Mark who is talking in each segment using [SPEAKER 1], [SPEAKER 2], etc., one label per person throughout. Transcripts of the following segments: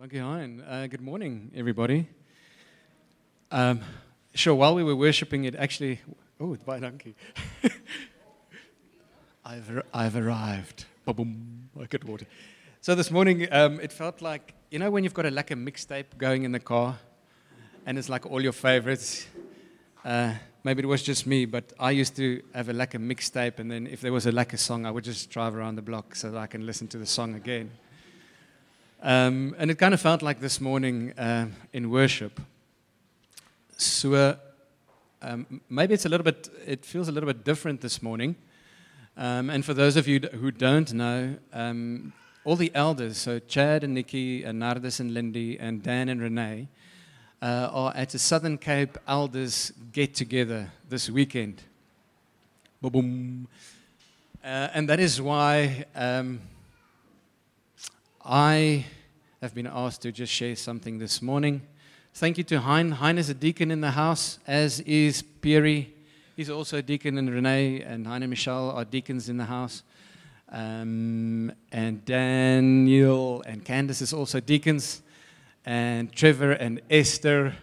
[SPEAKER 1] Dankie, Hein. Uh, good morning, everybody. Um, sure, while we were worshiping, it actually. Oh, bye, donkey. I've, I've arrived. Ba-boom, I get water. So this morning, um, it felt like, you know, when you've got a like a mixtape going in the car, and it's like all your favorites. Uh, maybe it was just me, but I used to have a like a mixtape, and then if there was a like a song, I would just drive around the block so that I can listen to the song again. Um, and it kind of felt like this morning uh, in worship. So um, maybe it's a little bit, it feels a little bit different this morning. Um, and for those of you who don't know, um, all the elders, so Chad and Nikki and Nardis and Lindy and Dan and Renee, uh, are at a Southern Cape elders get together this weekend. Boom. Uh, and that is why um, I have been asked to just share something this morning. Thank you to Hein. Hein is a deacon in the house, as is Pierre. He's also a deacon, and Renee and Hein and Michelle are deacons in the house. Um, and Daniel and Candace is also deacons. And Trevor and Esther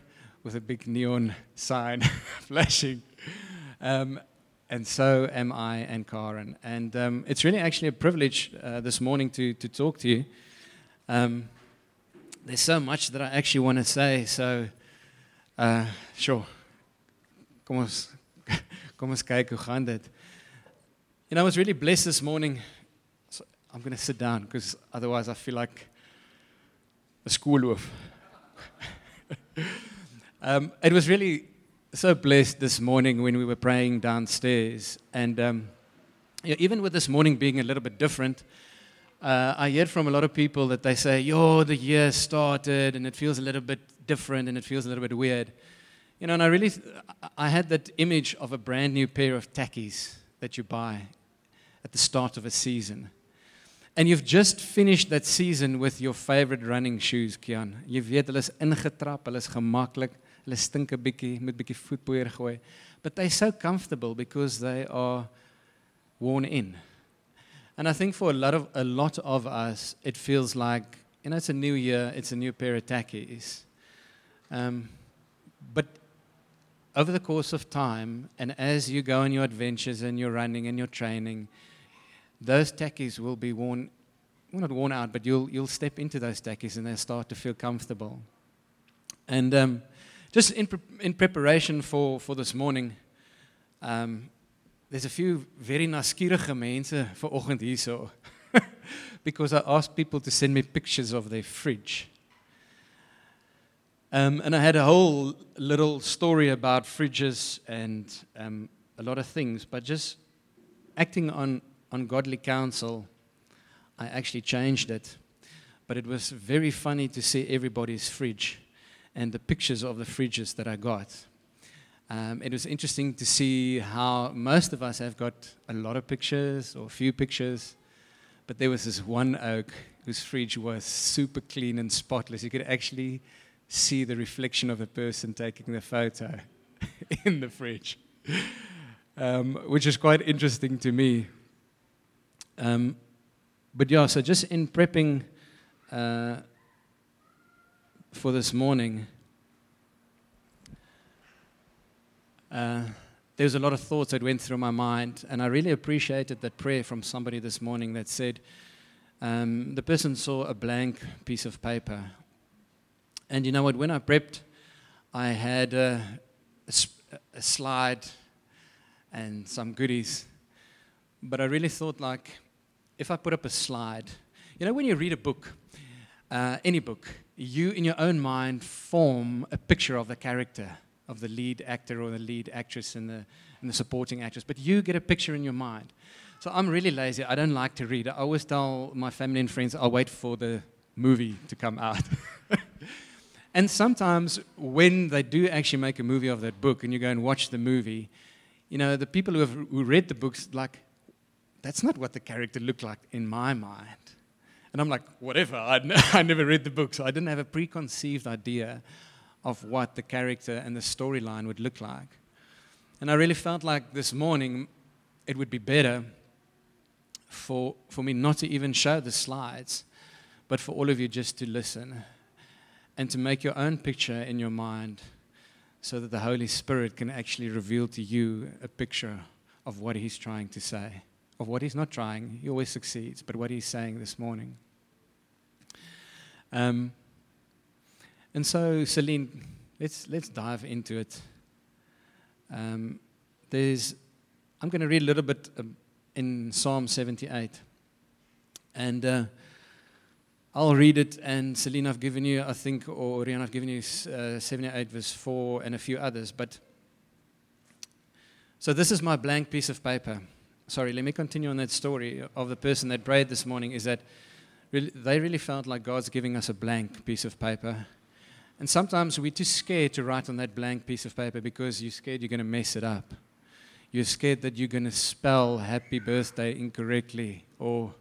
[SPEAKER 1] with a big neon sign flashing. Um, and so am I and Karen. And um, it's really actually a privilege uh, this morning to, to talk to you. Um, there's so much that I actually want to say, so uh, sure. Kom ons kyk hoe gaan dit. You know, I was really blessed this morning. So I'm going to sit down because otherwise I feel like a schoolhoof. um, it was really so blessed this morning when we were praying downstairs. And um, even with this morning being a little bit different, uh, I hear from a lot of people that they say, yo, the year started and it feels a little bit different and it feels a little bit weird. You know, and I really, I had that image of a brand new pair of tackies that you buy at the start of a season. And you've just finished that season with your favorite running shoes, Kian. Weet hulle is ingetrap, hulle is gemaklik, hulle stink 'n bietjie, moet bietjie voetpoeier gooi. But they're so comfortable because they are worn in. And I think for a lot of a lot of us, it feels like you know it's a new year, it's a new pair of tackies. Um, but over the course of time, and as you go on your adventures and your running and your training, those tackies will be worn, well, not worn out, but you'll you'll step into those tackies and they'll start to feel comfortable. And um, just in pre- in preparation for for this morning. Um, there's a few very nuuskierige mense vir oggend hierso. because I asked people to send me pictures of their fridge. Um, and I had a whole little story about fridges and um, a lot of things, but just acting on, on godly counsel, I actually changed it. But it was very funny to see everybody's fridge and the pictures of the fridges that I got. Um, it was interesting to see how most of us have got a lot of pictures or a few pictures, but there was this one oak whose fridge was super clean and spotless. You could actually see the reflection of the person taking the photo in the fridge, um, which is quite interesting to me. Um, but yeah, so just in prepping uh, for this morning, uh, there was a lot of thoughts that went through my mind, and I really appreciated that prayer from somebody this morning that said, um, the person saw a blank piece of paper. And you know what? When I prepped, I had a, a, a slide and some goodies. But I really thought, like, if I put up a slide, you know, when you read a book, uh, any book, you in your own mind form a picture of the character of the lead actor or the lead actress and the, and the supporting actress, but you get a picture in your mind. So I'm really lazy. I don't like to read. I always tell my family and friends, I'll wait for the movie to come out. and sometimes when they do actually make a movie of that book and you go and watch the movie, you know, the people who have who read the books, like, that's not what the character looked like in my mind. And I'm like, whatever. I, I never read the book, so I didn't have a preconceived idea of what the character and the storyline would look like. And I really felt like this morning it would be better for, for me not to even show the slides, but for all of you just to listen and to make your own picture in your mind so that the Holy Spirit can actually reveal to you a picture of what He's trying to say, of what He's not trying. He always succeeds, but what He's saying this morning. Um, and so, Celine, let's, let's dive into it. Um, there's, I'm going to read a little bit in Psalm 78. And uh, I'll read it, and Celine, I've given you, I think, or Rian, I've given you uh, 78 verse 4 and a few others. But so this is my blank piece of paper. Sorry, let me continue on that story of the person that prayed this morning. Is that really, they really felt like God's giving us a blank piece of paper. And sometimes we're too scared to write on that blank piece of paper because you're scared you're going to mess it up. You're scared that you're going to spell happy birthday incorrectly or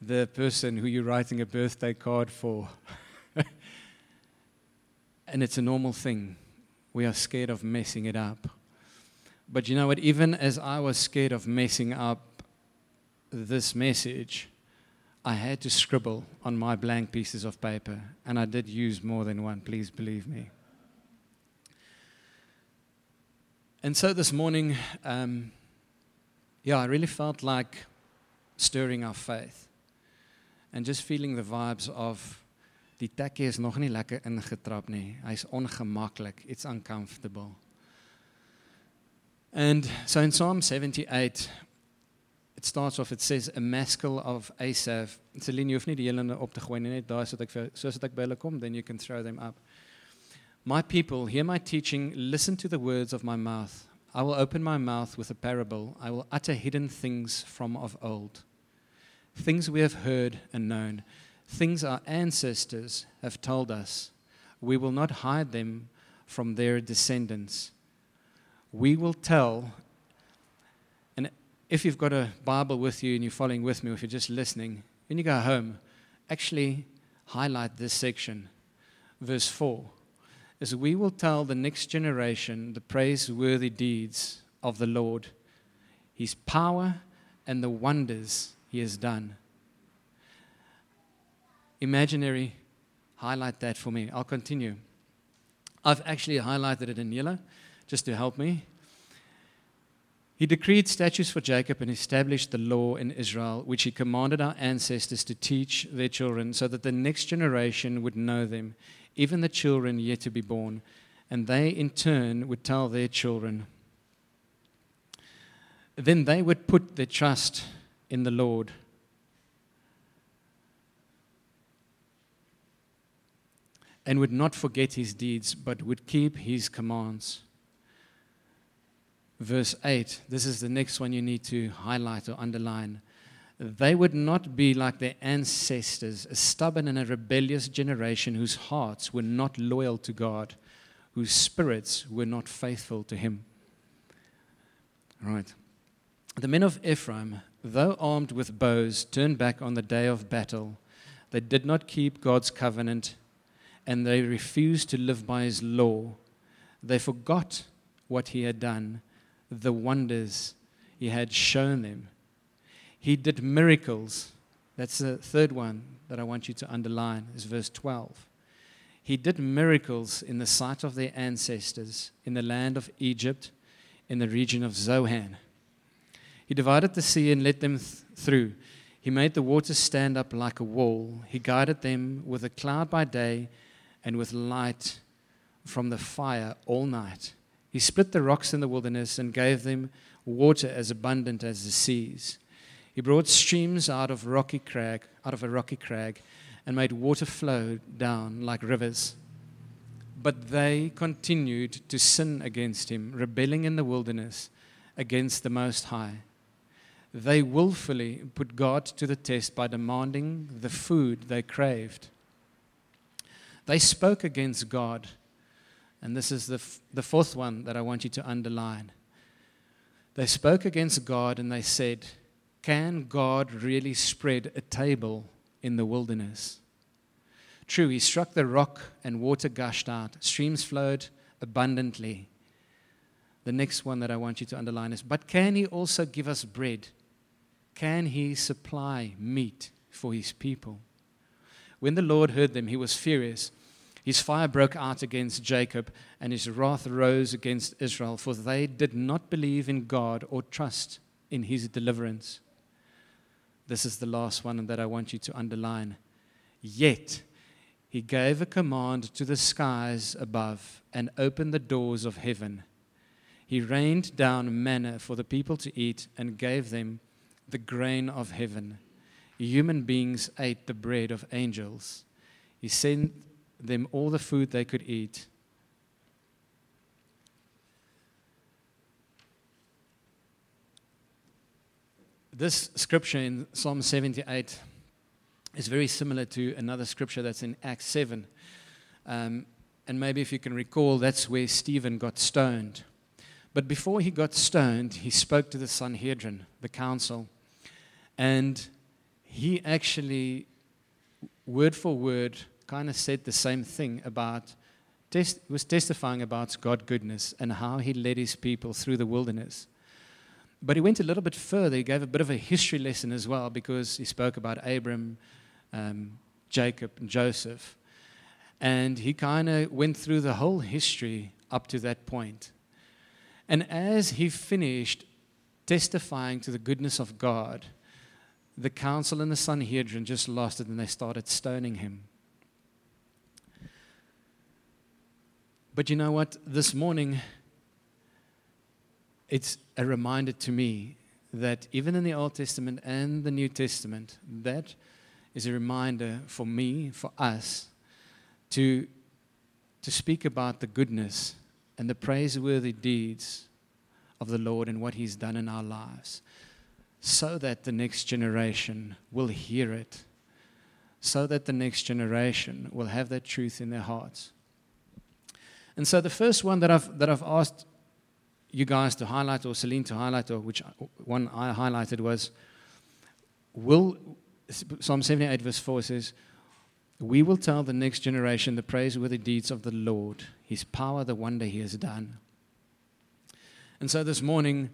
[SPEAKER 1] the person who you're writing a birthday card for. and it's a normal thing. We are scared of messing it up. But you know what? Even as I was scared of messing up this message, I had to scribble on my blank pieces of paper. And I did use more than one, please believe me. And so this morning, um, yeah, I really felt like stirring our faith and just feeling the vibes of die tekkie is nog nie lekker ingetrap nie. Hy's ongemaklik. It's uncomfortable. And so in Psalm 78 it starts off it says a maskil of Asaph. Celine, jy hoef nie die hele op te gooi net daar sodat ek soos ek by hulle kom, then you can throw them up. My people, hear my teaching, listen to the words of my mouth. I will open my mouth with a parable. I will utter hidden things from of old. Things we have heard and known, things our ancestors have told us. We will not hide them from their descendants. We will tell, if you've got a Bible with you and you're following with me, or if you're just listening, when you go home, actually highlight this section, verse 4 is we will tell the next generation the praiseworthy deeds of the Lord, his power, and the wonders he has done. Imaginary, highlight that for me. I'll continue. I've actually highlighted it in yellow just to help me. He decreed statutes for Jacob and established the law in Israel, which he commanded our ancestors to teach their children, so that the next generation would know them even the children yet to be born, and they in turn would tell their children. Then they would put their trust in the Lord. And would not forget his deeds, but would keep his commands. Verse 8, this is the next one you need to highlight or underline they would not be like their ancestors, a stubborn and a rebellious generation whose hearts were not loyal to God, whose spirits were not faithful to Him. Right. The men of Ephraim, though armed with bows, turned back on the day of battle. They did not keep God's covenant, and they refused to live by His law. They forgot what He had done, the wonders He had shown them he did miracles. That's the third one that I want you to underline, is verse 12. He did miracles in the sight of their ancestors in the land of Egypt, in the region of Zoan. He divided the sea and let them th- through. He made the waters stand up like a wall. He guided them with a cloud by day and with light from the fire all night. He split the rocks in the wilderness and gave them water as abundant as the seas. He brought streams out of rocky crag, out of a rocky crag, and made water flow down like rivers. But they continued to sin against him, rebelling in the wilderness against the Most High. They willfully put God to the test by demanding the food they craved. They spoke against God. And this is the, f- the fourth one that I want you to underline. They spoke against God and they said, can God really spread a table in the wilderness? True, he struck the rock and water gushed out, streams flowed abundantly. The next one that I want you to underline is But can he also give us bread? Can he supply meat for his people? When the Lord heard them, he was furious. His fire broke out against Jacob, and his wrath rose against Israel, for they did not believe in God or trust in his deliverance. This is the last one that I want you to underline. Yet he gave a command to the skies above and opened the doors of heaven. He rained down manna for the people to eat and gave them the grain of heaven. Human beings ate the bread of angels. He sent them all the food they could eat. This scripture in Psalm 78 is very similar to another scripture that's in Acts 7. Um, and maybe if you can recall, that's where Stephen got stoned. But before he got stoned, he spoke to the Sanhedrin, the council, and he actually, word for word, kind of said the same thing about, was testifying about God's goodness and how he led his people through the wilderness. But he went a little bit further. He gave a bit of a history lesson as well because he spoke about Abram, um, Jacob, and Joseph. And he kind of went through the whole history up to that point. And as he finished testifying to the goodness of God, the council and the Sanhedrin just lost it and they started stoning him. But you know what? This morning, it's a reminder to me that even in the Old Testament and the New Testament, that is a reminder for me, for us, to, to speak about the goodness and the praiseworthy deeds of the Lord and what He's done in our lives, so that the next generation will hear it, so that the next generation will have that truth in their hearts. And so the first one that I've, that I've asked you guys to highlight, or Celine to highlight, or which one I highlighted was Will Psalm 78, verse 4 says, We will tell the next generation the praiseworthy deeds of the Lord, his power, the wonder he has done. And so this morning,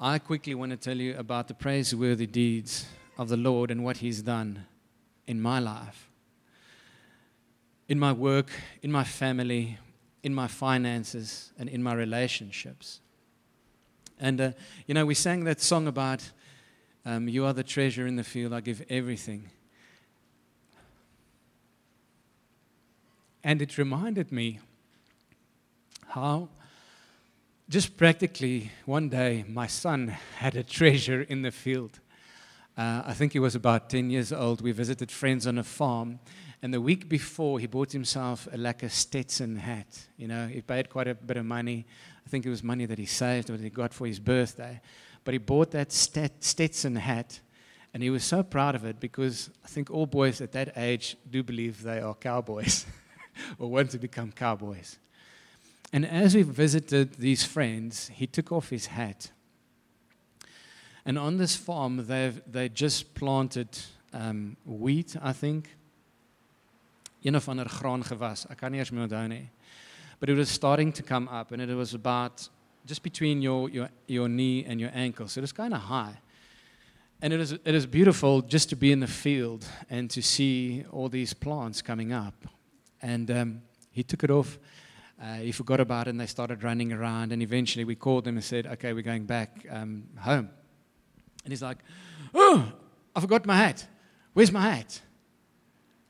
[SPEAKER 1] I quickly want to tell you about the praiseworthy deeds of the Lord and what he's done in my life, in my work, in my family, in my finances, and in my relationships. And, uh, you know, we sang that song about um, You are the treasure in the field, I give everything. And it reminded me how, just practically, one day my son had a treasure in the field. Uh, I think he was about 10 years old. We visited friends on a farm. And the week before, he bought himself a, like a Stetson hat. You know, he paid quite a bit of money. I think it was money that he saved or that he got for his birthday. But he bought that Stetson hat, and he was so proud of it because I think all boys at that age do believe they are cowboys or want to become cowboys. And as we visited these friends, he took off his hat. And on this farm, they've they just planted um, wheat, I think. Een of ander graan gewas. Ek kan nie eens meer onthou nie. But it was starting to come up and it was about just between your, your, your knee and your ankle. So it was kind of high. And it is, it is beautiful just to be in the field and to see all these plants coming up. And um, he took it off. Uh, he forgot about it and they started running around. And eventually we called him and said, Okay, we're going back um, home. And he's like, Oh, I forgot my hat. Where's my hat?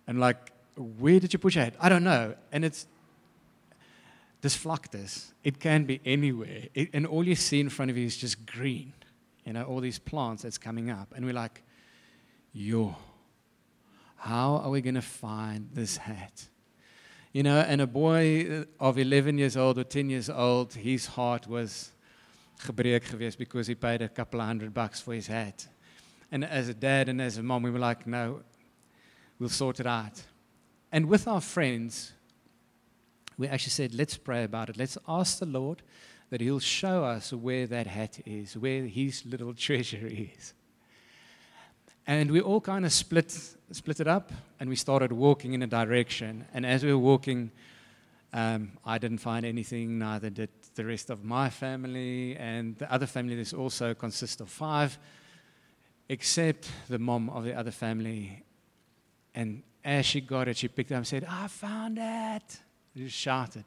[SPEAKER 1] And like, where did you put your hat? I don't know. And it's this vlaktes. It can be anywhere. It, and all you see in front of you is just green. You know, all these plants that's coming up. And we're like, yo, how are we going to find this hat? You know, and a boy of 11 years old or 10 years old, his heart was gebreek geweest because he paid a couple of hundred bucks for his hat. And as a dad and as a mom, we were like, no, we'll sort it out. And with our friends, we actually said, let's pray about it. Let's ask the Lord that He'll show us where that hat is, where His little treasure is. And we all kind of split, split it up and we started walking in a direction. And as we were walking, um, I didn't find anything, neither did the rest of my family. And the other family, this also consists of five, except the mom of the other family. And as she got it, she picked it up and said, I found it. She shouted.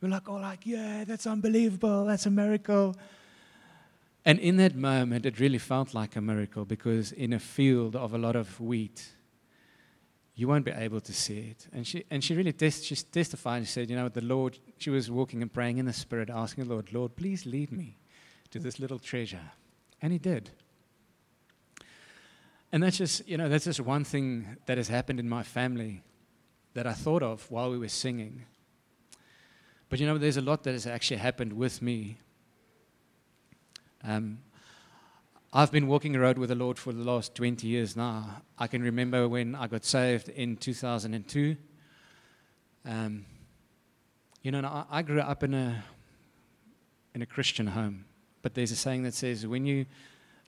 [SPEAKER 1] We're like, all like, yeah, that's unbelievable. That's a miracle. And in that moment, it really felt like a miracle because in a field of a lot of wheat, you won't be able to see it. And she, and she really test, she testified. She said, you know, the Lord, she was walking and praying in the Spirit, asking the Lord, Lord, please lead me to this little treasure. And He did. And that's just, you know, that's just one thing that has happened in my family that I thought of while we were singing. But you know, there's a lot that has actually happened with me. Um, I've been walking a road with the Lord for the last 20 years now. I can remember when I got saved in 2002. Um, you know, I, I grew up in a, in a Christian home, but there's a saying that says, when you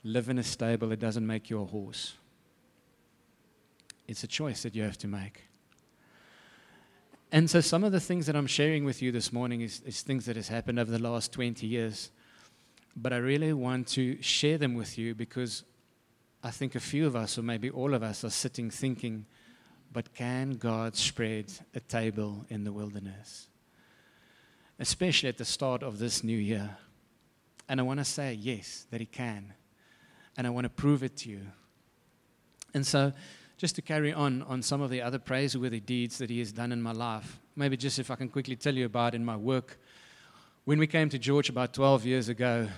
[SPEAKER 1] live in a stable, it doesn't make you a horse. It's a choice that you have to make. And so, some of the things that I'm sharing with you this morning is, is things that has happened over the last 20 years. But I really want to share them with you because I think a few of us, or maybe all of us, are sitting thinking, but can God spread a table in the wilderness? Especially at the start of this new year. And I want to say yes, that He can and I want to prove it to you. And so, just to carry on on some of the other praiseworthy deeds that He has done in my life, maybe just if I can quickly tell you about in my work. When we came to George about 12 years ago,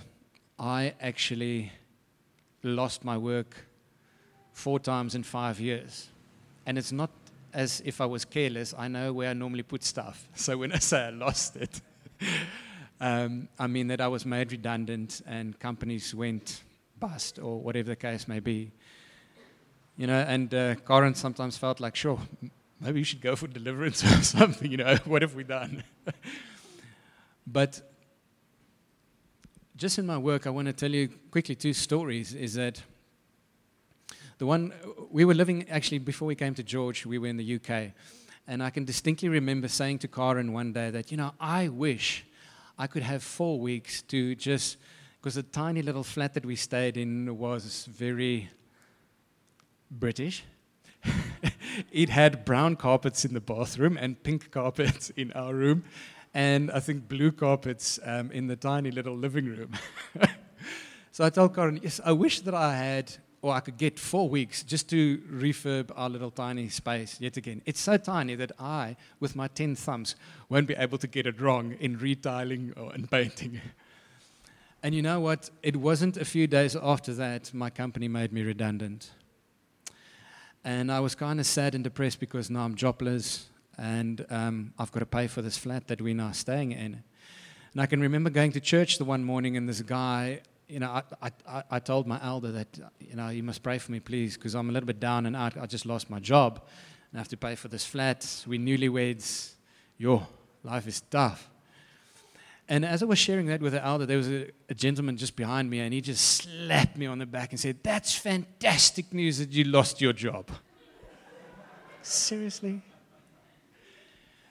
[SPEAKER 1] I actually lost my work four times in five years. And it's not as if I was careless. I know where I normally put stuff. So when I say I lost it, um, I mean that I was made redundant and companies went bust or whatever the case may be. You know, and uh, Karen sometimes felt like, sure, maybe you should go for deliverance or something, you know, what have we done? but just in my work, I want to tell you quickly two stories. Is that the one we were living actually before we came to George, we were in the UK. And I can distinctly remember saying to Karen one day that, you know, I wish I could have four weeks to just because the tiny little flat that we stayed in was very British. it had brown carpets in the bathroom and pink carpets in our room, and I think blue carpets um, in the tiny little living room. so I told Karen, yes, I wish that I had, or I could get four weeks just to refurb our little tiny space yet again. It's so tiny that I, with my 10 thumbs, won't be able to get it wrong in retiling or in painting. And you know what? It wasn't a few days after that my company made me redundant. And I was kind of sad and depressed because now I'm jobless and um, I've got to pay for this flat that we're now staying in. And I can remember going to church the one morning and this guy, you know, I, I, I told my elder that, you know, you must pray for me, please, because I'm a little bit down and out. I just lost my job and I have to pay for this flat. We're newlyweds. Your life is tough. And as I was sharing that with the elder, there was a, a, gentleman just behind me, and he just slapped me on the back and said, That's fantastic news that you lost your job. Seriously?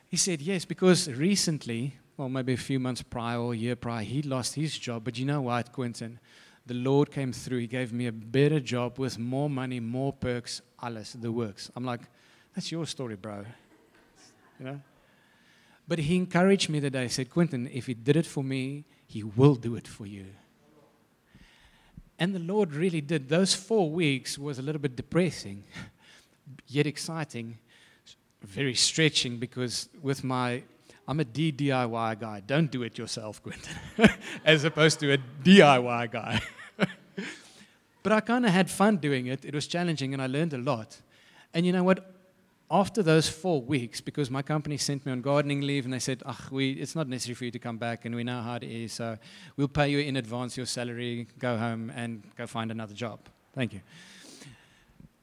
[SPEAKER 1] He said, Yes, because recently, well, maybe a few months prior or a year prior, he lost his job. But you know what, Quinton? The Lord came through. He gave me a better job with more money, more perks, alles, the works. I'm like, That's your story, bro. You know? But he encouraged me that. He said, Quinton, if he did it for me, he will do it for you. And the Lord really did. Those four weeks was a little bit depressing, yet exciting, very stretching because with my, I'm a DIY guy. Don't do it yourself, Quinton, as opposed to a DIY guy. but I kind of had fun doing it. It was challenging and I learned a lot. And you know what? After those four weeks, because my company sent me on gardening leave and they said, Ach, we, it's not necessary for you to come back and we know how it is, so we'll pay you in advance your salary, go home and go find another job. Thank you.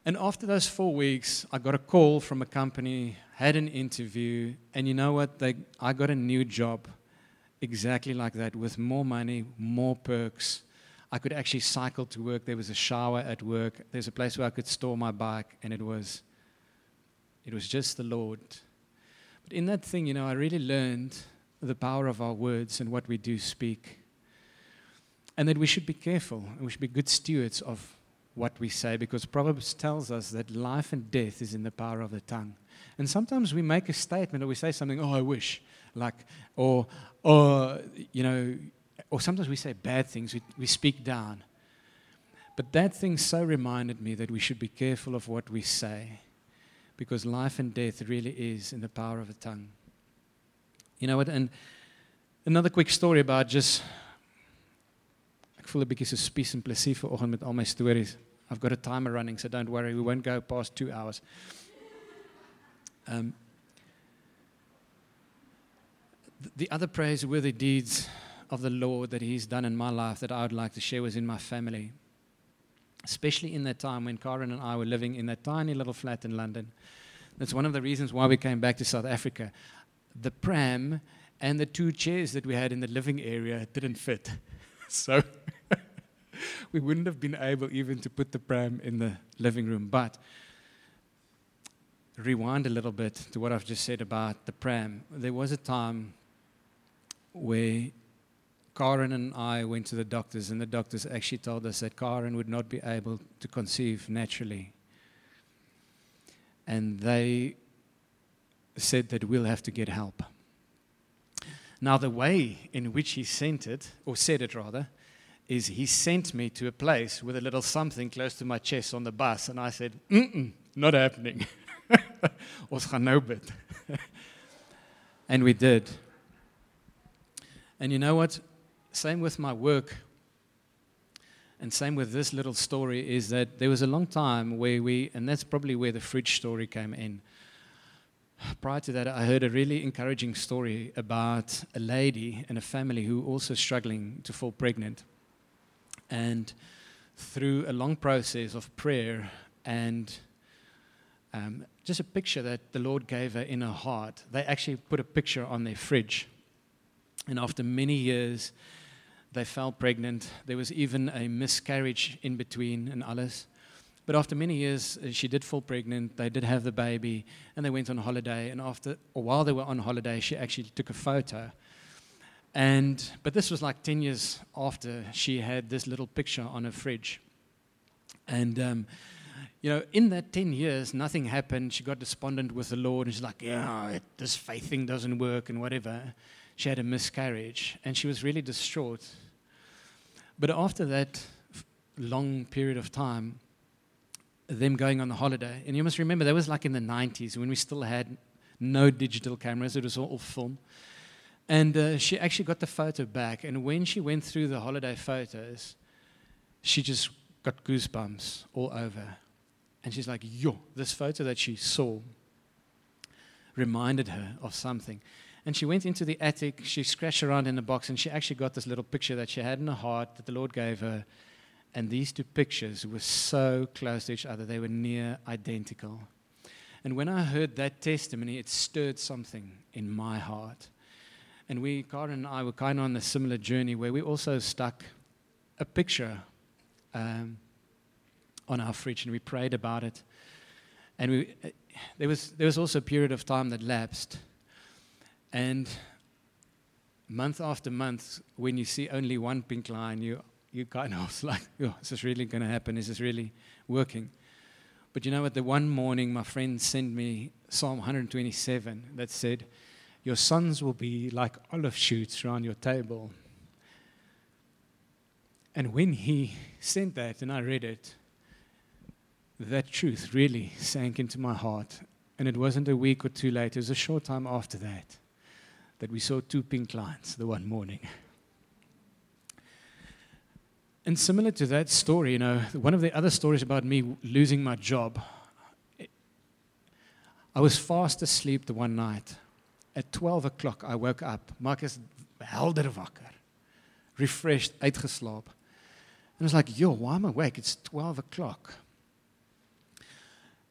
[SPEAKER 1] And after those four weeks, I got a call from a company, had an interview, and you know what? They, I got a new job exactly like that with more money, more perks. I could actually cycle to work. There was a shower at work. There's a place where I could store my bike, and it was it was just the Lord. But in that thing, you know, I really learned the power of our words and what we do speak. And that we should be careful and we should be good stewards of what we say because Proverbs tells us that life and death is in the power of the tongue. And sometimes we make a statement or we say something, oh, I wish, like, or, or, you know, or sometimes we say bad things, we, we speak down. But that thing so reminded me that we should be careful of what we say because life and death really is in the power of the tongue. You know what? And another quick story about just ek voel 'n bietjie so spies en plesier vanoggend met al my stories. I've got a timer running, so don't worry, we won't go past 2 hours. Um, the other praiseworthy deeds of the Lord that He's done in my life that I would like to share was in my family especially in that time when Karen and I were living in that tiny little flat in London. That's one of the reasons why we came back to South Africa. The pram and the two chairs that we had in the living area didn't fit. so we wouldn't have been able even to put the pram in the living room. But rewind a little bit to what I've just said about the pram. There was a time where Karen and I went to the doctors, and the doctors actually told us that Karen would not be able to conceive naturally. And they said that we'll have to get help. Now, the way in which he sent it, or said it rather, is he sent me to a place with a little something close to my chest on the bus, and I said, Mm-mm, not happening. Ons gaan nou and we did. And you know what? Same with my work. And same with this little story is that there was a long time where we, and that's probably where the fridge story came in. Prior to that, I heard a really encouraging story about a lady and a family who were also struggling to fall pregnant. And through a long process of prayer and um, just a picture that the Lord gave her in her heart, they actually put a picture on their fridge. And after many years, they fell pregnant. There was even a miscarriage in between and alles. But after many years, uh, she did fall pregnant. They did have the baby, and they went on holiday. And after, or while they were on holiday, she actually took a photo. And but this was like ten years after she had this little picture on her fridge. And um, you know, in that ten years, nothing happened. She got despondent with the Lord, and she's like, "Yeah, this faith thing doesn't work," and whatever. She had a miscarriage, and she was really distraught. But after that long period of time, them going on the holiday, and you must remember that was like in the 90s when we still had no digital cameras, it was all film. And uh, she actually got the photo back, and when she went through the holiday photos, she just got goosebumps all over. And she's like, yo, this photo that she saw reminded her of something. And she went into the attic, she scratched around in the box, and she actually got this little picture that she had in her heart that the Lord gave her. And these two pictures were so close to each other, they were near identical. And when I heard that testimony, it stirred something in my heart. And we, Karen and I, were kind of on a similar journey where we also stuck a picture um, on our fridge and we prayed about it. And we, uh, there, was, there was also a period of time that lapsed and month after month, when you see only one pink line, you, you kind of like, oh, is this really going to happen? Is this really working? But you know what? The one morning, my friend sent me Psalm 127 that said, Your sons will be like olive shoots around your table. And when he sent that and I read it, that truth really sank into my heart. And it wasn't a week or two later, it was a short time after that that we saw two pink lines the one morning. And similar to that story, you know, one of the other stories about me losing my job, I was fast asleep the one night. At 12 o'clock, I woke up. Marcus helder wakker, refreshed, uitgeslaap. And I was like, yo, why am I awake? It's 12 o'clock.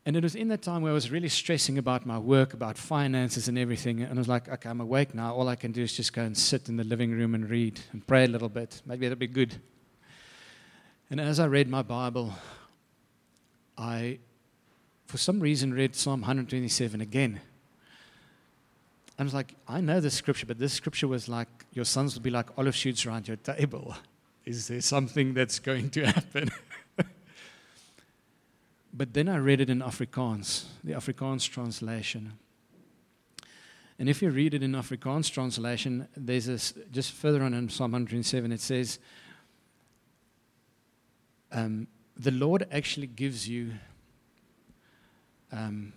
[SPEAKER 1] And it was in that time where I was really stressing about my work, about finances and everything. And I was like, okay, I'm awake now. All I can do is just go and sit in the living room and read and pray a little bit. Maybe that'll be good. And as I read my Bible, I, for some reason, read Psalm 127 again. I was like, I know this scripture, but this scripture was like, your sons will be like olive shoots around your table. Is there something that's going to happen? but then I read it in Afrikaans, the Afrikaans translation. And if you read it in Afrikaans translation, there's this, just further on in Psalm 107, it says, um, The Lord actually gives you. Um,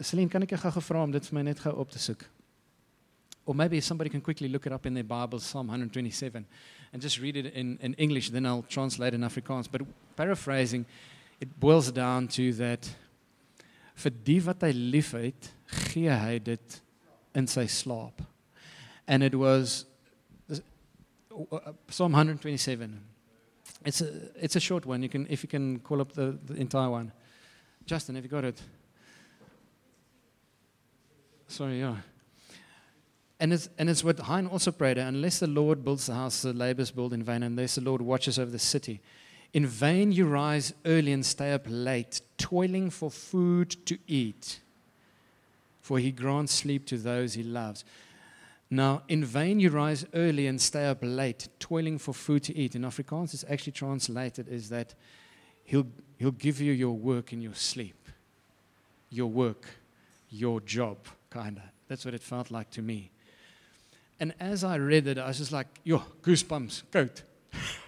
[SPEAKER 1] Celine, kan ek jou gou vra om my net op te soek? Or maybe somebody can quickly look it up in their Bible, Psalm 127, and just read it in, in English, then I'll translate in Afrikaans. But paraphrasing, it boils down to that vir die wat hy liefhet, gee hy dit in sy slaap. And it was uh, uh, Psalm 127. It's a, it's a short one. You can, if you can call up the, the entire one. Justin, have you got it? Sorry, yeah. And it's, and it's what Hein also prayed unless the Lord builds the house, the laborers build in vain, unless the Lord watches over the city. In vain you rise early and stay up late, toiling for food to eat, for he grants sleep to those he loves. Now, in vain you rise early and stay up late, toiling for food to eat. In Afrikaans, it's actually translated is that he'll, he'll give you your work in your sleep, your work, your job, kind of. That's what it felt like to me. And as I read it, I was just like, yo, goosebumps, goat.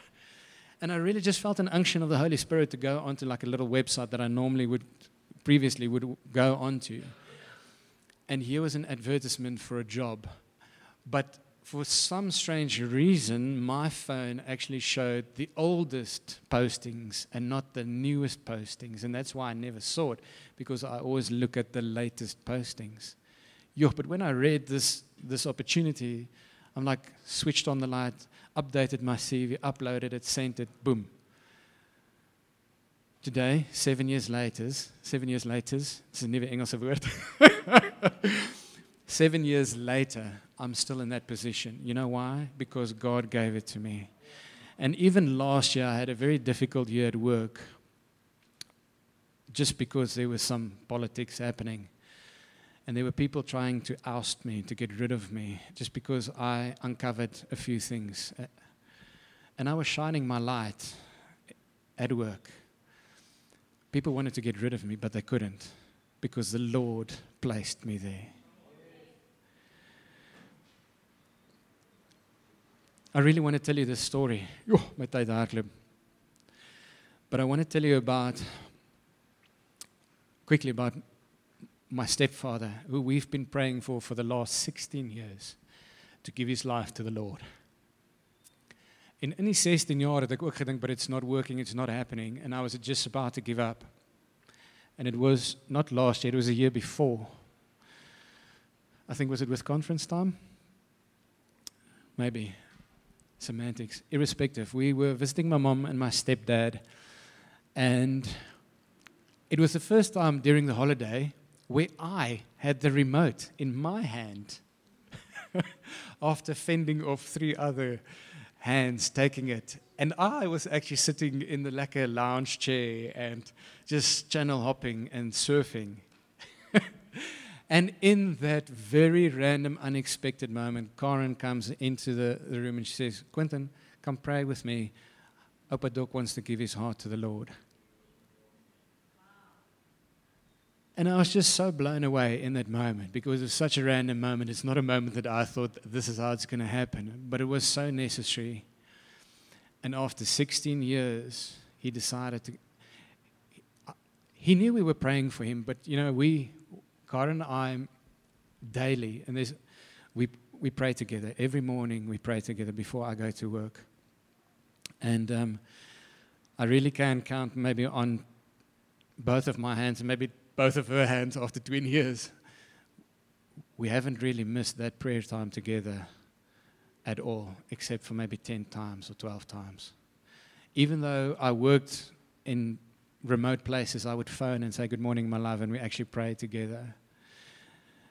[SPEAKER 1] and I really just felt an unction of the Holy Spirit to go onto like a little website that I normally would, previously would go onto. And here was an advertisement for a job. But for some strange reason, my phone actually showed the oldest postings and not the newest postings. And that's why I never saw it, because I always look at the latest postings. Yo, but when I read this, this opportunity, I'm like, switched on the light, updated my CV, uploaded it, sent it, boom. Today, seven years later, seven years later, this is never Engelse word. seven years later, I'm still in that position. You know why? Because God gave it to me. And even last year, I had a very difficult year at work just because there was some politics happening. And there were people trying to oust me, to get rid of me, just because I uncovered a few things. Uh, and I was shining my light at work. People wanted to get rid of me, but they couldn't because the Lord placed me there. I really want to tell you this story. Jo, my tyd hardloop. But I want to tell you about quickly about my stepfather, who we've been praying for for the last 16 years to give his life to the Lord. In die 16 jaar het ek but it's not working, it's not happening and I was just about to give up. And it was not last year, it was a year before. I think was it with conference time? Maybe semantics, irrespective. We were visiting my mom and my stepdad, and it was the first time during the holiday where I had the remote in my hand after fending off three other hands taking it. And I was actually sitting in the lacquer lounge chair and just channel hopping and surfing. And in that very random, unexpected moment, Karen comes into the, the room and she says, Quinton, come pray with me. Opa Doc wants to give his heart to the Lord. And I was just so blown away in that moment because it was such a random moment. It's not a moment that I thought this is how it's going to happen, but it was so necessary. And after 16 years, he decided to. He knew we were praying for him, but you know, we, Karen and I daily, and there's, we, we pray together. Every morning we pray together before I go to work. And um, I really can count maybe on both of my hands and maybe both of her hands after 20 years. We haven't really missed that prayer time together at all, except for maybe 10 times or 12 times. Even though I worked in remote places, I would phone and say, Good morning, my love, and we actually pray together.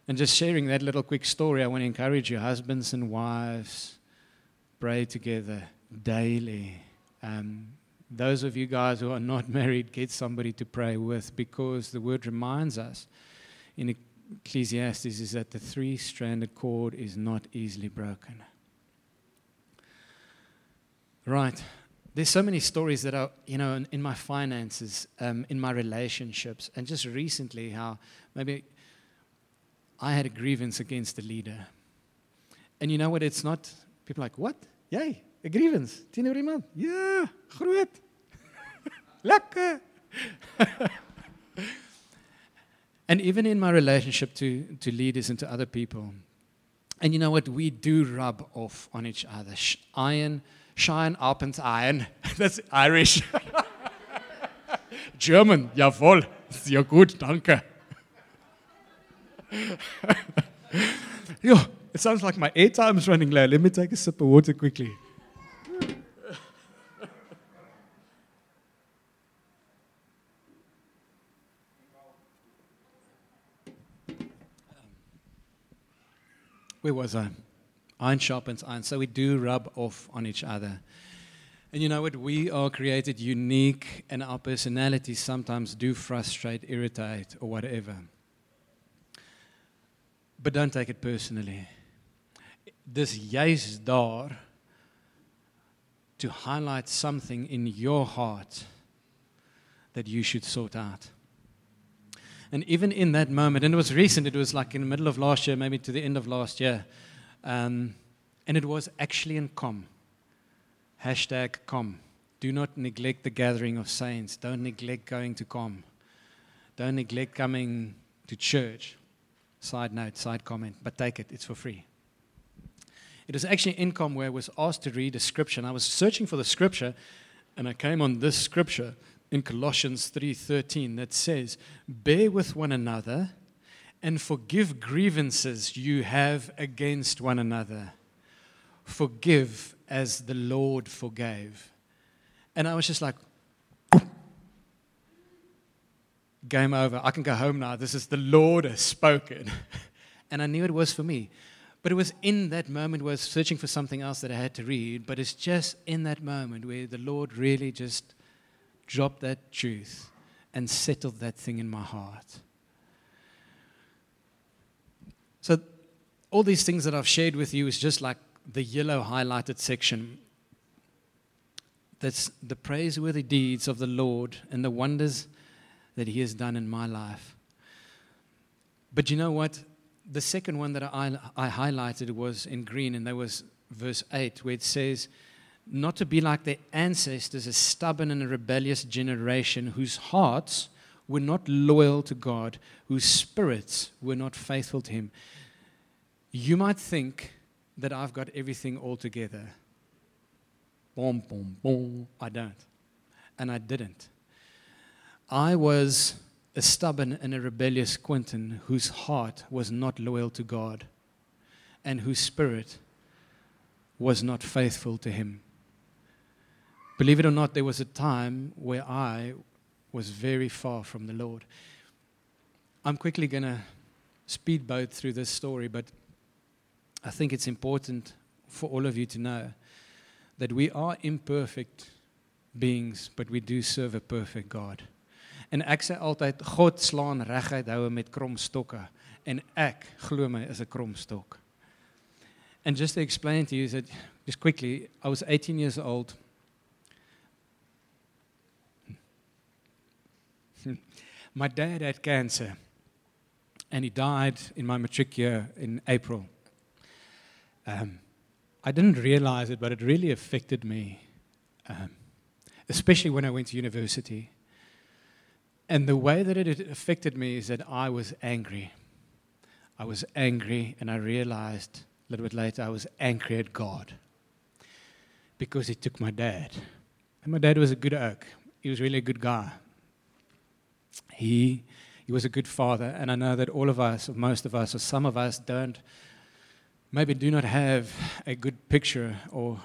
[SPEAKER 1] And just sharing that little quick story, I want to encourage you, husbands and wives, pray together daily. Um, those of you guys who are not married, get somebody to pray with because the word reminds us in Ecclesiastes is that the three stranded cord is not easily broken. Right. there's so many stories that are, you know, in, in my finances, um, in my relationships, and just recently how maybe I had a grievance against the leader. And you know what? It's not, people like, what? Yay, a grievance. Teenoor iemand? Ja, groot. Lekker. and even in my relationship to, to leaders and to other people, and you know what? We do rub off on each other. Iron shine up and iron. That's Irish. German, jawohl. Sehr gut, danke. Yo, it sounds like my airtime is running low. Let me take a sip of water quickly. Where was I? Iron sharpens iron. So we do rub off on each other. And you know what? We are created unique, and our personalities sometimes do frustrate, irritate, or whatever. But don't take it personally. Dis juist daar to highlight something in your heart that you should sort out. And even in that moment, and it was recent, it was like in the middle of last year, maybe to the end of last year, um, and it was actually in com. Hashtag com. Do not neglect the gathering of saints. Don't neglect going to com. Don't neglect coming to church. Side note, side comment, but take it, it's for free. It was actually in com where I was asked to read a scripture, and I was searching for the scripture, and I came on this scripture in Colossians 3:13 that says, "Bear with one another and forgive grievances you have against one another. Forgive as the Lord forgave. And I was just like, game over. I can go home now. This is the Lord has spoken. and I knew it was for me. But it was in that moment where I was searching for something else that I had to read. But it's just in that moment where the Lord really just dropped that truth and settled that thing in my heart. So, all these things that I've shared with you is just like the yellow highlighted section. That's the praiseworthy deeds of the Lord and the wonders that He has done in my life. But you know what? The second one that I, I highlighted was in green, and that was verse 8, where it says, Not to be like their ancestors, a stubborn and a rebellious generation whose hearts were not loyal to God, whose spirits were not faithful to Him. You might think that I've got everything all together. Boom, boom, boom. I don't. And I didn't. I was a stubborn and a rebellious Quinton whose heart was not loyal to God and whose spirit was not faithful to Him. Believe it or not, there was a time where I was very far from the Lord. I'm quickly going to speedboat through this story, but I think it's important for all of you to know that we are imperfect beings, but we do serve a perfect God. En ek sê altyd God slaan reguit houe met krom stokke en ek glo my is 'n krom stok. And just to explain to you that just quickly, I was 18 years old My dad had cancer, and he died in my matric year in April. Um, I didn't realize it, but it really affected me, um, especially when I went to university. And the way that it affected me is that I was angry. I was angry, and I realized a little bit later I was angry at God because he took my dad. And my dad was a good oak, he was really a good guy. He, he was a good father, and I know that all of us, or most of us, or some of us, don't, maybe do not have a good picture, or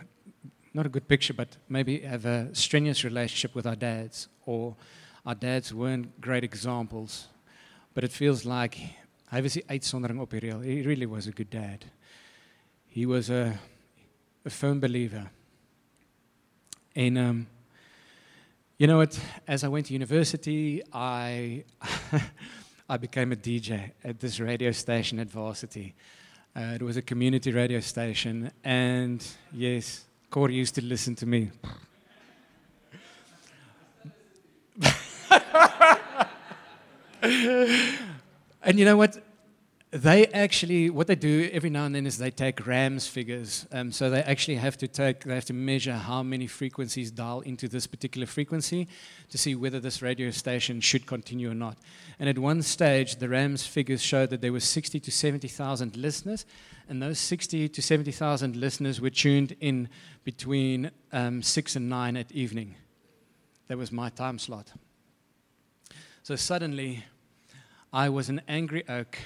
[SPEAKER 1] not a good picture, but maybe have a strenuous relationship with our dads, or our dads weren't great examples. But it feels like hy was die. He really was a good dad. He was a, a firm believer. En um you know what? As I went to university, I I became a DJ at this radio station at Varsity. Uh, it was a community radio station, and yes, Corey used to listen to me. and you know what? They actually what they do every now and then is they take RAMS figures um, so they actually have to take they have to measure how many frequencies dial into this particular frequency to see whether this radio station should continue or not. And at one stage the RAMS figures showed that there were 60 to 70,000 listeners and those 60 to 70,000 listeners were tuned in between um, 6 and 9 at evening. That was my time slot. So suddenly i was an angry oak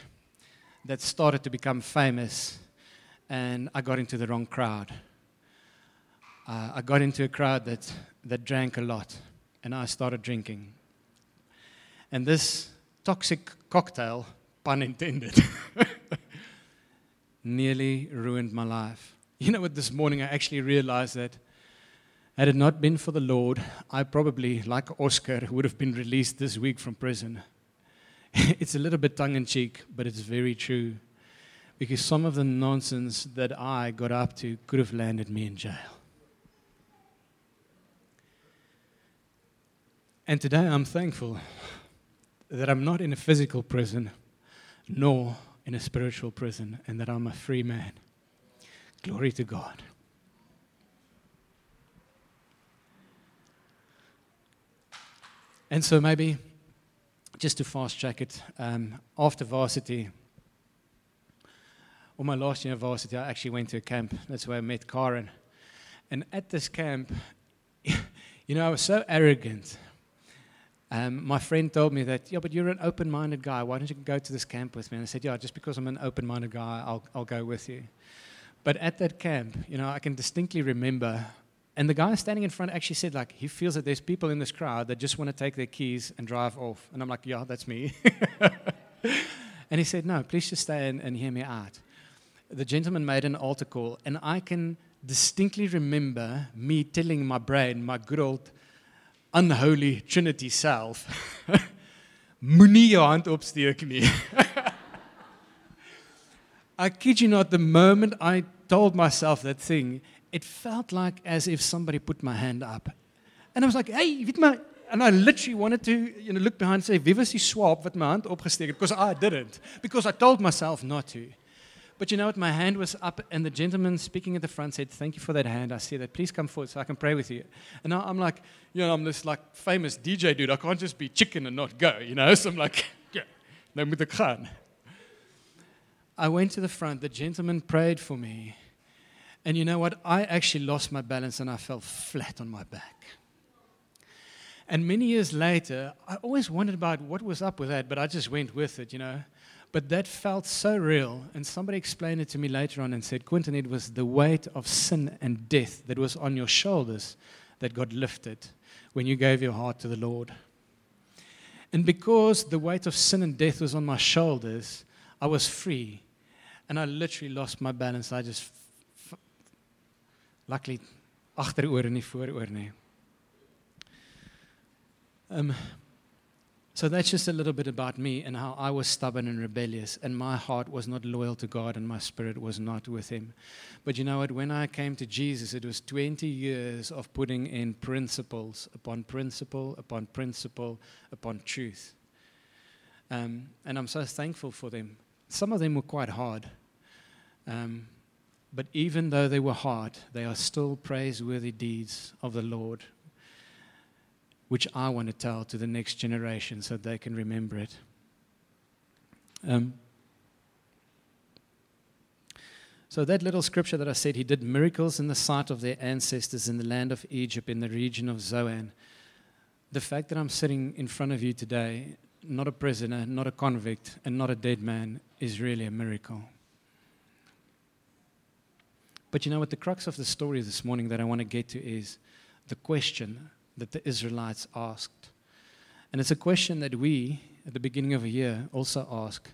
[SPEAKER 1] that started to become famous, and I got into the wrong crowd. Uh, I got into a crowd that, that drank a lot, and I started drinking. And this toxic cocktail, pun intended, nearly ruined my life. You know what? This morning I actually realized that had it not been for the Lord, I probably, like Oscar, would have been released this week from prison. it's a little bit tongue in cheek, but it's very true. Because some of the nonsense that I got up to could have landed me in jail. And today I'm thankful that I'm not in a physical prison, nor in a spiritual prison, and that I'm a free man. Glory to God. And so maybe just to fast track it, um, after varsity, or my last year of varsity, I actually went to a camp. That's where I met Karen. And at this camp, you know, I was so arrogant. Um, my friend told me that, yeah, but you're an open minded guy. Why don't you go to this camp with me? And I said, yeah, just because I'm an open minded guy, I'll, I'll go with you. But at that camp, you know, I can distinctly remember and the guy standing in front actually said, like, he feels that there's people in this crowd that just want to take their keys and drive off. And I'm like, yeah, that's me. and he said, no, please just stay and, and hear me out. The gentleman made an altar call, and I can distinctly remember me telling my brain, my good old unholy Trinity self, moenie jou hand. I kid you not, the moment I told myself that thing, it felt like as if somebody put my hand up. And I was like, hey, weet and I literally wanted to you know, look behind and say, wie was die swap wat my hand? Because I didn't. Because I told myself not to. But you know what? My hand was up, and the gentleman speaking at the front said, Thank you for that hand. I see that. Please come forward so I can pray with you. And now I'm like, you know, I'm this like famous DJ dude. I can't just be chicken and not go, you know? So I'm like, yeah, nou moet ek gaan. I went to the front. The gentleman prayed for me. And you know what? I actually lost my balance and I fell flat on my back. And many years later, I always wondered about what was up with that, but I just went with it, you know. But that felt so real. And somebody explained it to me later on and said, Quinton, it was the weight of sin and death that was on your shoulders that got lifted when you gave your heart to the Lord. And because the weight of sin and death was on my shoulders, I was free. And I literally lost my balance. I just luckily agteroor en nie vooroor nie. Um so that's just a little bit about me and how I was stubborn and rebellious and my heart was not loyal to God and my spirit was not with him. But you know what when I came to Jesus it was 20 years of putting in principles upon principle upon principle upon truth. Um and I'm so thankful for them. Some of them were quite hard. Um but even though they were hard, they are still praiseworthy deeds of the Lord, which I want to tell to the next generation so they can remember it. Um, so, that little scripture that I said, he did miracles in the sight of their ancestors in the land of Egypt, in the region of Zoan. The fact that I'm sitting in front of you today, not a prisoner, not a convict, and not a dead man, is really a miracle. But you know what? The crux of the story this morning that I want to get to is the question that the Israelites asked. And it's a question that we, at the beginning of a year, also ask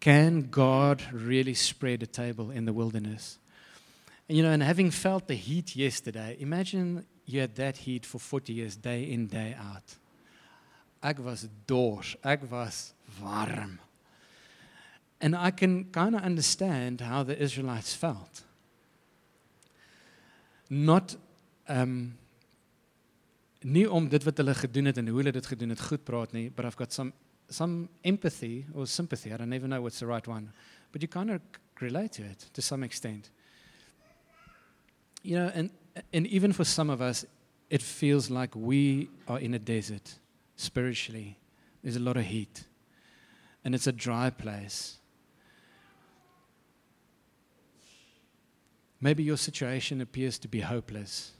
[SPEAKER 1] Can God really spread a table in the wilderness? And, you know, and having felt the heat yesterday, imagine you had that heat for 40 years, day in, day out. Ek was dors, ek was warm. And I can kind of understand how the Israelites felt not um nie om dit wat hulle gedoen het en hoe hulle dit gedoen het goed praat nie, but I've got some some empathy or sympathy. I don't even know what's the right one, but you kind of relate to it to some extent. You know, and, and even for some of us, it feels like we are in a desert spiritually. There's a lot of heat, and it's a dry place. Maybe your situation appears to be hopeless.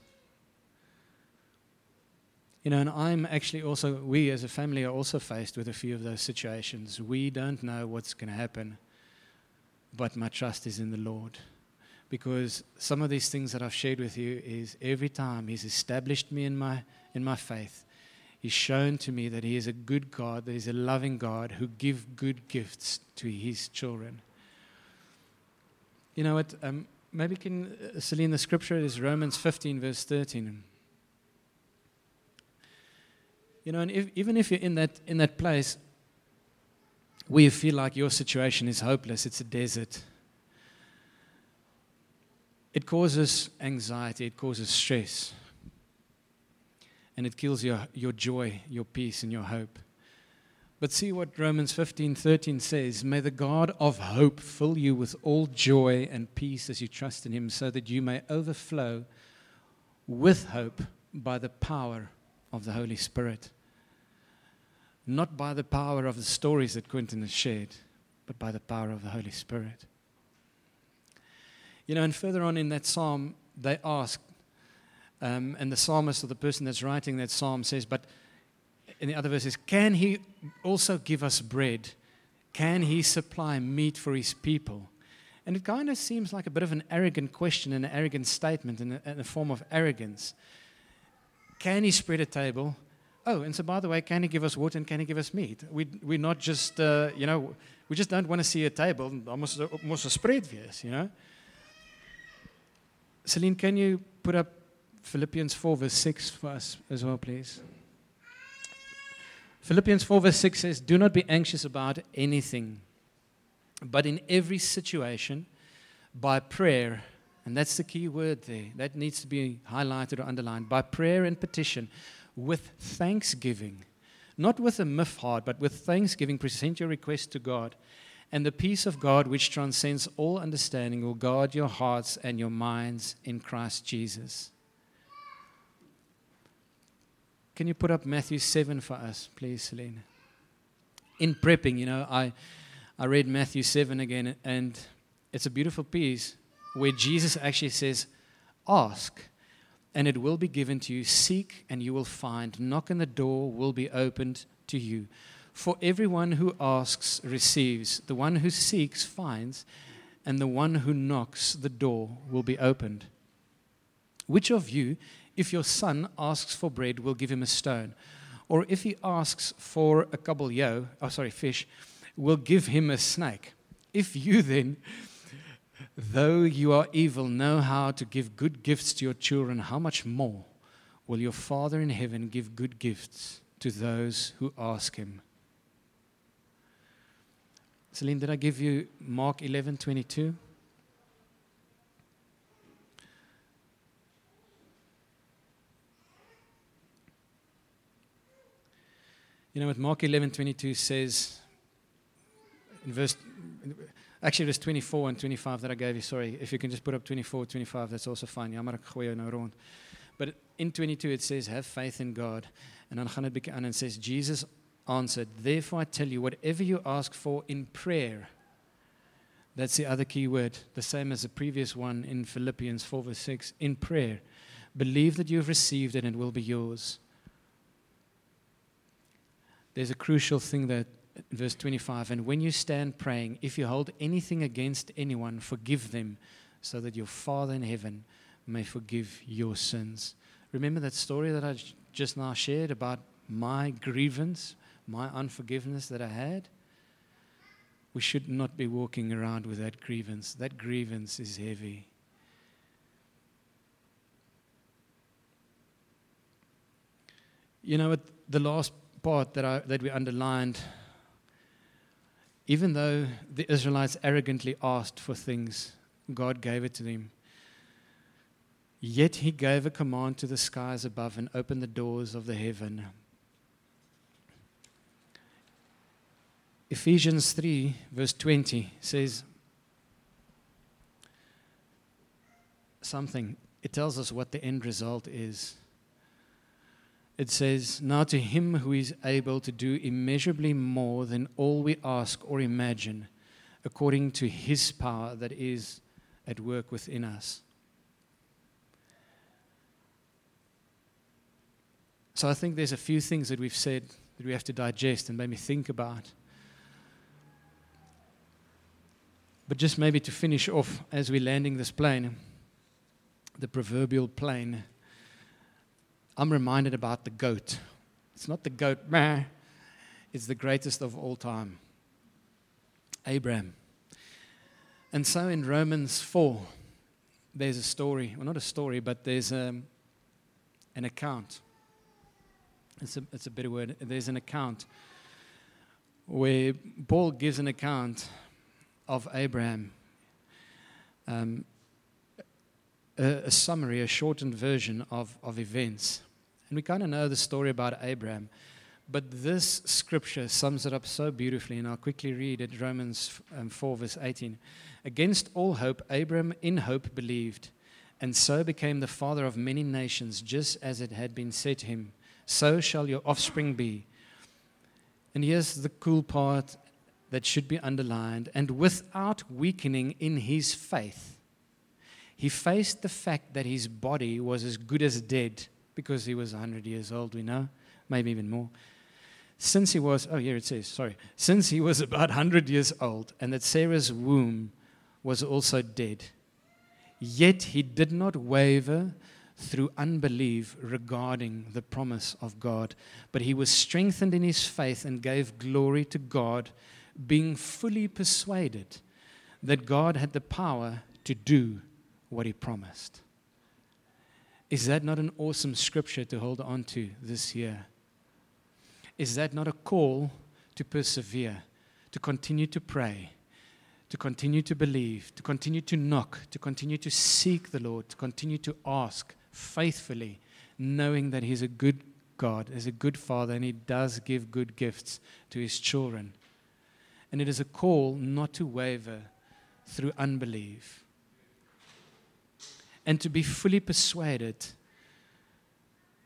[SPEAKER 1] You know, and I'm actually also, we as a family are also faced with a few of those situations. We don't know what's going to happen, but my trust is in the Lord. Because some of these things that I've shared with you is every time He's established me in my, in my faith, He's shown to me that He is a good God, that He's a loving God who gives good gifts to His children. You know what? Um, maybe can, uh, Celine, the scripture is Romans 15, verse 13. You know, and if, even if you're in that, in that place where you feel like your situation is hopeless, it's a desert, it causes anxiety, it causes stress, and it kills your, your joy, your peace, and your hope. But see what Romans 15:13 says May the God of hope fill you with all joy and peace as you trust in him, so that you may overflow with hope by the power of the Holy Spirit not by the power of the stories that Quinton has shared, but by the power of the Holy Spirit. You know, and further on in that psalm, they ask, um, and the psalmist or the person that's writing that psalm says, but in the other verses, can he also give us bread? Can he supply meat for his people? And it kind of seems like a bit of an arrogant question and an arrogant statement in a, in a form of arrogance. Can he spread a table? Oh, and so by the way, can he give us water and can he give us meat? We, we're not just, uh, you know, we just don't want to see a table. Almost, almost a spread yes, you know. Celine, can you put up Philippians 4, verse 6 for us as well, please? Philippians 4, verse 6 says, Do not be anxious about anything, but in every situation, by prayer, and that's the key word there, that needs to be highlighted or underlined, by prayer and petition with thanksgiving. Not with a miff heart, but with thanksgiving, present your request to God. And the peace of God, which transcends all understanding, will guard your hearts and your minds in Christ Jesus. Can you put up Matthew 7 for us, please, Celine? In prepping, you know, I, I read Matthew 7 again, and it's a beautiful piece where Jesus actually says, Ask and it will be given to you. Seek, and you will find. Knock, and the door will be opened to you. For everyone who asks receives, the one who seeks finds, and the one who knocks, the door will be opened. Which of you, if your son asks for bread, we'll give him a stone? Or if he asks for a kabeljou, oh sorry, fish, will give him a snake? If you then, Though you are evil, know how to give good gifts to your children, how much more will your Father in heaven give good gifts to those who ask him? Celine, did I give you Mark 11 22? You know what Mark 11 22 says in verse Actually, it was 24 and 25 that I gave you. Sorry. If you can just put up 24, 25, that's also fine. But in 22 it says, have faith in God. And and says, Jesus answered, therefore I tell you, whatever you ask for in prayer, that's the other key word, the same as the previous one in Philippians 4 verse 6, in prayer. Believe that you have received it and it will be yours. There's a crucial thing that verse 25 and when you stand praying if you hold anything against anyone forgive them so that your father in heaven may forgive your sins. Remember that story that i just now shared about my grievance my unforgiveness that i had? We should not be walking around with that grievance. That grievance is heavy. You know what? The last part that I, that we underlined even though the Israelites arrogantly asked for things, God gave it to them. Yet he gave a command to the skies above and opened the doors of the heaven. Ephesians 3, verse 20 says something. It tells us what the end result is. It says, Now to him who is able to do immeasurably more than all we ask or imagine, according to his power that is at work within us. So I think there's a few things that we've said that we have to digest and maybe think about. But just maybe to finish off as we're landing this plane, the proverbial plane, I'm reminded about the goat. It's not the goat, meh, it's the greatest of all time, Abraham. And so in Romans 4, there's a story, well, not a story, but there's um, an account. It's a, it's a better word. There's an account where Paul gives an account of Abraham, um, a, a, summary, a shortened version of, of events. And we kind of know the story about Abraham. But this scripture sums it up so beautifully, and I'll quickly read it Romans um, 4, verse 18. Against all hope, Abraham in hope believed, and so became the father of many nations, just as it had been said to him, So shall your offspring be. And here's the cool part that should be underlined, and without weakening in his faith. He faced the fact that his body was as good as dead because he was 100 years old, we know, maybe even more. Since he was, oh, here it says, sorry, since he was about 100 years old, and that Sarah's womb was also dead. Yet he did not waver through unbelief regarding the promise of God, but he was strengthened in his faith and gave glory to God being fully persuaded that God had the power to do what he promised. Is that not an awesome scripture to hold on to this year? Is that not a call to persevere, to continue to pray, to continue to believe, to continue to knock, to continue to seek the Lord, to continue to ask faithfully, knowing that He's a good God, is a good Father, and He does give good gifts to His children? And it is a call not to waver through unbelief and to be fully persuaded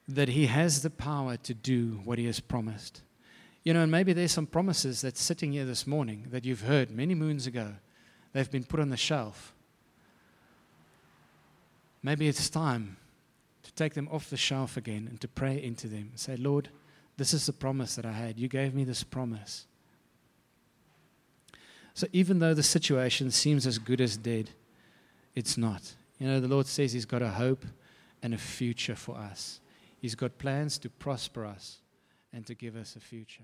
[SPEAKER 1] that He has the power to do what He has promised. You know, and maybe there's some promises that's sitting here this morning that you've heard many moons ago. They've been put on the shelf. Maybe it's time to take them off the shelf again and to pray into them. Say, Lord, this is the promise that I had. You gave me this promise. So even though the situation seems as good as dead, it's not. You know, the Lord says He's got a hope and a future for us. He's got plans to prosper us and to give us a future.